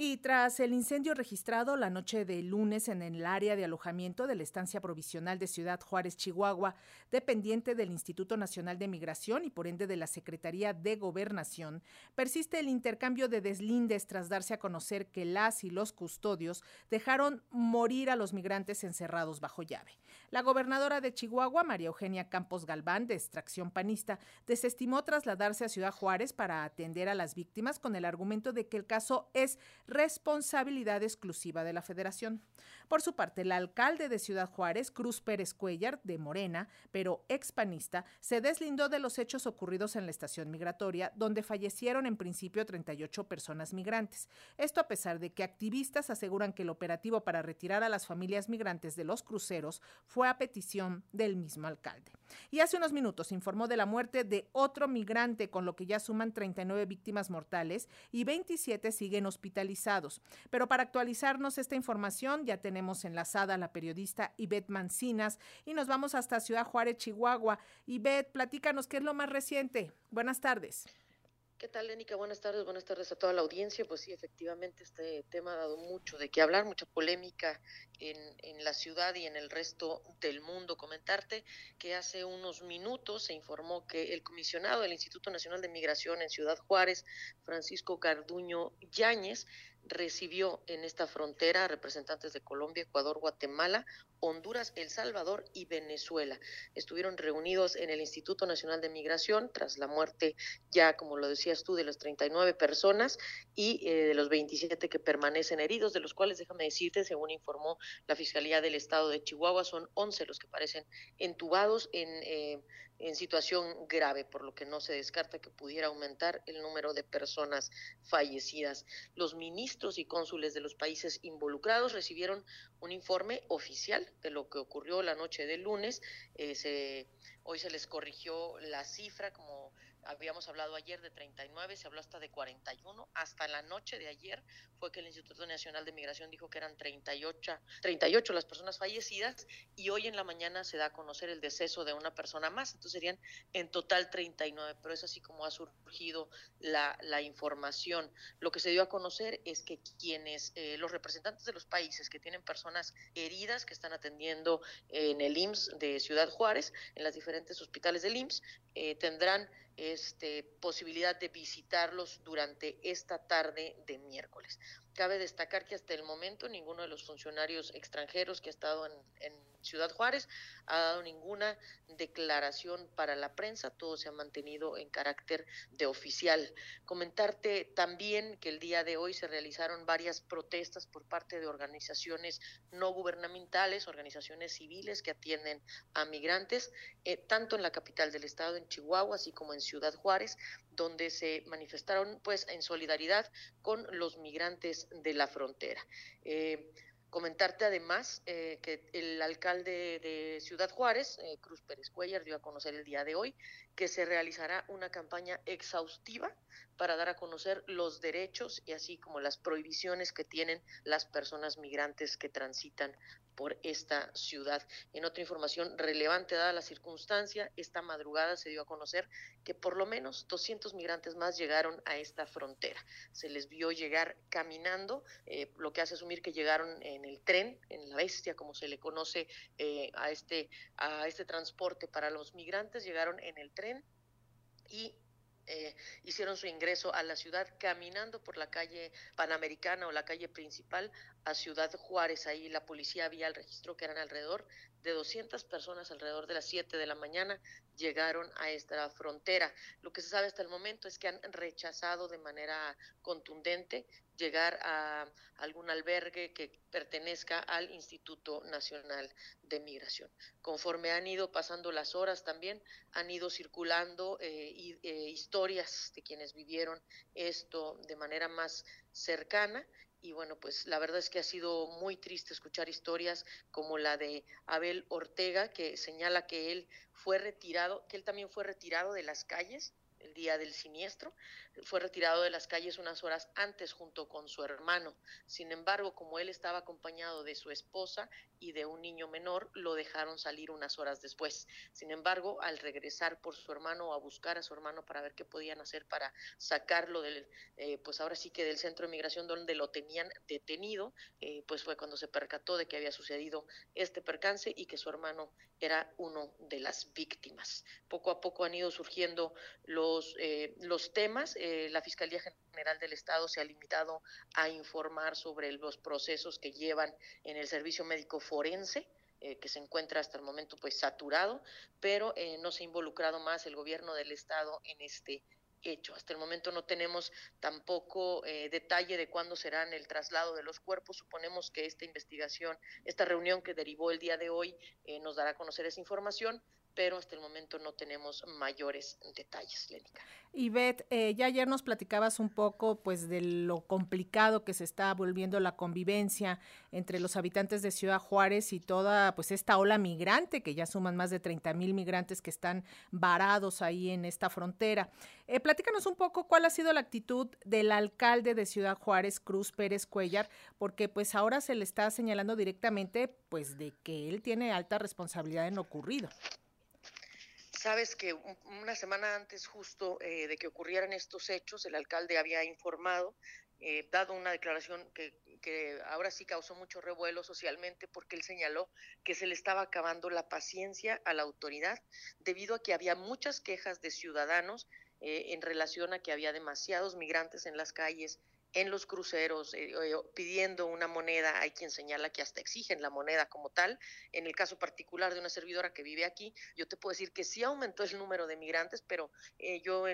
Y tras el incendio registrado la noche de lunes en el área de alojamiento de la estancia provisional de Ciudad Juárez, Chihuahua, dependiente del Instituto Nacional de Migración y por ende de la Secretaría de Gobernación, persiste el intercambio de deslindes tras darse a conocer que las y los custodios dejaron morir a los migrantes encerrados bajo llave. La gobernadora de Chihuahua, María Eugenia Campos Galván, de extracción panista, desestimó trasladarse a Ciudad Juárez para atender a las víctimas con el argumento de que el caso es responsabilidad exclusiva de la federación. Por su parte, el alcalde de Ciudad Juárez, Cruz Pérez Cuellar, de Morena, pero expanista, se deslindó de los hechos ocurridos en la estación migratoria, donde fallecieron en principio 38 personas migrantes. Esto a pesar de que activistas aseguran que el operativo para retirar a las familias migrantes de los cruceros fue a petición del mismo alcalde. Y hace unos minutos informó de la muerte de otro migrante, con lo que ya suman 39 víctimas mortales y 27 siguen hospitalizados pero para actualizarnos esta información ya tenemos enlazada a la periodista Ivette Mancinas y nos vamos hasta Ciudad Juárez, Chihuahua. Ivette, platícanos qué es lo más reciente. Buenas tardes. ¿Qué tal, Lénica? Buenas tardes, buenas tardes a toda la audiencia. Pues sí, efectivamente, este tema ha dado mucho de qué hablar, mucha polémica en, en, la ciudad y en el resto del mundo. Comentarte que hace unos minutos se informó que el comisionado del Instituto Nacional de Migración en Ciudad Juárez, Francisco Carduño Yáñez, recibió en esta frontera a representantes de Colombia, Ecuador, Guatemala, Honduras, El Salvador y Venezuela. Estuvieron reunidos en el Instituto Nacional de Migración tras la muerte, ya como lo decías tú, de las 39 personas y eh, de los 27 que permanecen heridos, de los cuales, déjame decirte, según informó la Fiscalía del Estado de Chihuahua, son 11 los que parecen entubados en, eh, en situación grave, por lo que no se descarta que pudiera aumentar el número de personas fallecidas. Los ministros y cónsules de los países involucrados recibieron un informe oficial de lo que ocurrió la noche del lunes. Eh, hoy se les corrigió la cifra, como habíamos hablado ayer, de 39, se habló hasta de 41. Hasta la noche de ayer fue que el Instituto Nacional de Migración dijo que eran 38, 38 las personas fallecidas y hoy en la mañana se da a conocer el deceso de una persona más. Entonces serían en total 39, pero es así como ha surgido la, la información. Lo que se dio a conocer es que quienes, eh, los representantes de los países que tienen personas heridas que están atendiendo en el IMSS de Ciudad Juárez, en las diferentes hospitales del IMSS, eh, tendrán este, posibilidad de visitarlos durante esta tarde de miércoles. Cabe destacar que hasta el momento ninguno de los funcionarios extranjeros que ha estado en, Ciudad Juárez ha dado ninguna declaración para la prensa, todo se ha mantenido en carácter de oficial. Comentarte también que el día de hoy se realizaron varias protestas por parte de organizaciones no gubernamentales, organizaciones civiles que atienden a migrantes, eh, tanto en la capital del estado, en Chihuahua, así como en Ciudad Juárez, donde se manifestaron pues en solidaridad con los migrantes de la frontera. Eh, Comentarte además eh, que el alcalde de Ciudad Juárez, eh, Cruz Pérez Cuellar, dio a conocer el día de hoy que se realizará una campaña exhaustiva para dar a conocer los derechos y así como las prohibiciones que tienen las personas migrantes que transitan por esta ciudad. En otra información relevante dada la circunstancia, esta madrugada se dio a conocer que por lo menos 200 migrantes más llegaron a esta frontera. Se les vio llegar caminando, eh, lo que hace asumir que llegaron en el tren, en la bestia, como se le conoce eh, a, este, a este transporte para los migrantes, llegaron en el tren y eh, hicieron su ingreso a la ciudad caminando por la calle Panamericana o la calle principal a Ciudad Juárez. Ahí la policía había el registro que eran alrededor de 200 personas, alrededor de las 7 de la mañana, llegaron a esta frontera. Lo que se sabe hasta el momento es que han rechazado de manera contundente llegar a algún albergue que pertenezca al Instituto Nacional de Migración. Conforme han ido pasando las horas también, han ido circulando eh, eh, historias de quienes vivieron esto de manera más cercana y bueno, pues la verdad es que ha sido muy triste escuchar historias como la de Abel Ortega, que señala que él fue retirado, que él también fue retirado de las calles el día del siniestro. Fue retirado de las calles unas horas antes junto con su hermano. Sin embargo, como él estaba acompañado de su esposa y de un niño menor, lo dejaron salir unas horas después. Sin embargo, al regresar por su hermano o a buscar a su hermano para ver qué podían hacer para sacarlo del, eh, pues ahora sí que del centro de migración donde lo tenían detenido, eh, pues fue cuando se percató de que había sucedido este percance y que su hermano era uno de las víctimas. Poco a poco han ido surgiendo los, eh, los temas. la Fiscalía General del Estado se ha limitado a informar sobre los procesos que llevan en el servicio médico forense, eh, que se encuentra hasta el momento pues saturado, pero eh, no se ha involucrado más el gobierno del estado en este hecho. Hasta el momento no tenemos tampoco eh, detalle de cuándo serán el traslado de los cuerpos. Suponemos que esta investigación, esta reunión que derivó el día de hoy, nos dará a conocer esa información pero hasta el momento no tenemos mayores detalles, Lénica. Y Beth, eh, ya ayer nos platicabas un poco pues de lo complicado que se está volviendo la convivencia entre los habitantes de Ciudad Juárez y toda pues esta ola migrante, que ya suman más de 30 mil migrantes que están varados ahí en esta frontera. Eh, platícanos un poco cuál ha sido la actitud del alcalde de Ciudad Juárez, Cruz Pérez Cuellar, porque pues ahora se le está señalando directamente pues de que él tiene alta responsabilidad en lo ocurrido. Sabes que una semana antes justo eh, de que ocurrieran estos hechos, el alcalde había informado, eh, dado una declaración que, ahora sí causó mucho revuelo socialmente porque él señaló que se le estaba acabando la paciencia a la autoridad debido a que había muchas quejas de ciudadanos eh, en relación a que había demasiados migrantes en las calles, en los cruceros eh, eh, pidiendo una moneda, hay quien señala que hasta exigen la moneda como tal. En el caso particular de una servidora que vive aquí, yo te puedo decir que sí aumentó el número de migrantes, pero eh, yo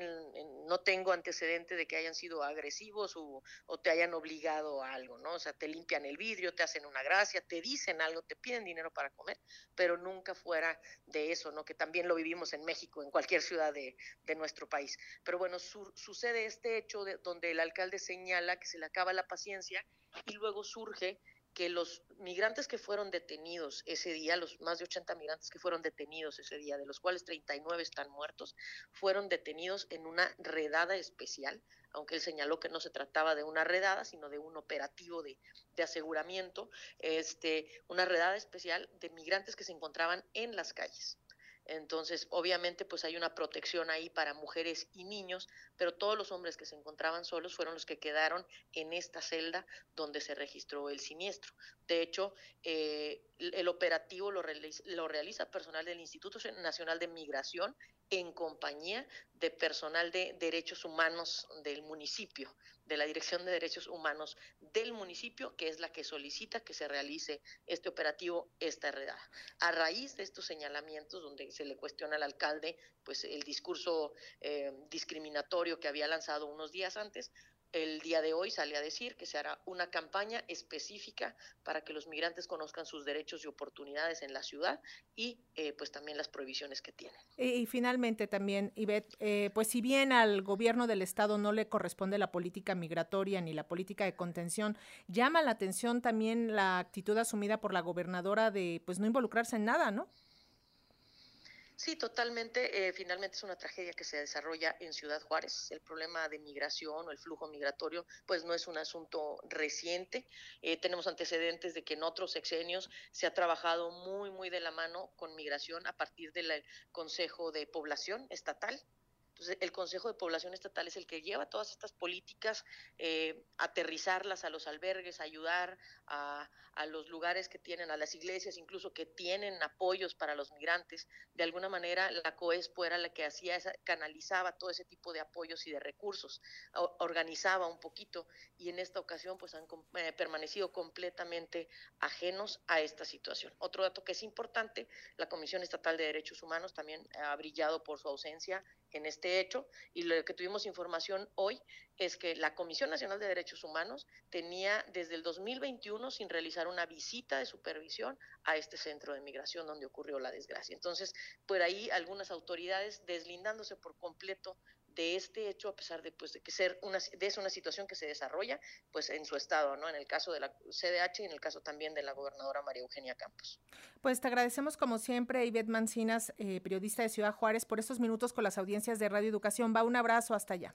no tengo antecedente de que hayan sido agresivos o, o, te hayan obligado a algo, ¿no? O sea, te limpian el vidrio, te hacen una gracia, te dicen algo, te piden dinero para comer, pero nunca fuera de eso, ¿no? Que también lo vivimos en México, en cualquier ciudad de, de nuestro país. Pero bueno, sucede este hecho de, donde el alcalde señala que se le acaba la paciencia y luego surge que los migrantes que fueron detenidos ese día, los más de 80 migrantes que fueron detenidos ese día, de los cuales 39 están muertos, fueron detenidos en una redada especial, aunque él señaló que no se trataba de una redada, sino de un operativo de, de aseguramiento, este, una redada especial de migrantes que se encontraban en las calles. Entonces, obviamente, pues hay una protección ahí para mujeres y niños, pero todos los hombres que se encontraban solos fueron los que quedaron en esta celda donde se registró el siniestro. De hecho, eh, el operativo lo realiza, lo realiza personal del Instituto Nacional de Migración en compañía de personal de derechos humanos del municipio, de la Dirección de Derechos Humanos del municipio, que es la que solicita que se realice este operativo, esta redada. A raíz de estos señalamientos, donde se le cuestiona al alcalde pues el discurso eh, discriminatorio que había lanzado unos días antes, el día de hoy sale a decir que se hará una campaña específica para que los migrantes conozcan sus derechos y oportunidades en la ciudad y eh, pues también las prohibiciones que tienen. Y, finalmente también, Ivette, eh, pues si bien al gobierno del estado no le corresponde la política migratoria ni la política de contención, llama la atención también la actitud asumida por la gobernadora de pues no involucrarse en nada, ¿no? Sí, totalmente. Eh, finalmente es una tragedia que se desarrolla en Ciudad Juárez. El problema de migración o el flujo migratorio, pues no es un asunto reciente. Eh, tenemos antecedentes de que en otros sexenios se ha trabajado muy, muy de la mano con migración a partir del Consejo de Población Estatal entonces, el Consejo de Población Estatal es el que lleva todas estas políticas, eh, aterrizarlas a los albergues, ayudar a, los lugares que tienen, a las iglesias, incluso que tienen apoyos para los migrantes. De alguna manera, la COESPO era la que hacía, canalizaba todo ese tipo de apoyos y de recursos, organizaba un poquito y en esta ocasión pues han eh, permanecido completamente ajenos a esta situación. Otro dato que es importante, la Comisión Estatal de Derechos Humanos también ha brillado por su ausencia en este hecho y lo que tuvimos información hoy es que la Comisión Nacional de Derechos Humanos tenía desde el 2021 sin realizar una visita de supervisión a este centro de migración donde ocurrió la desgracia. Entonces, por ahí algunas autoridades deslindándose por completo de este hecho, a pesar de, pues, de que ser una, de es una situación que se desarrolla pues, en su estado, ¿no? en el caso de la CDH y en el caso también de la gobernadora María Eugenia Campos. Pues te agradecemos como siempre, Ivette Mancinas, eh, periodista de Ciudad Juárez, por estos minutos con las audiencias de Radio Educación. Va un abrazo hasta allá.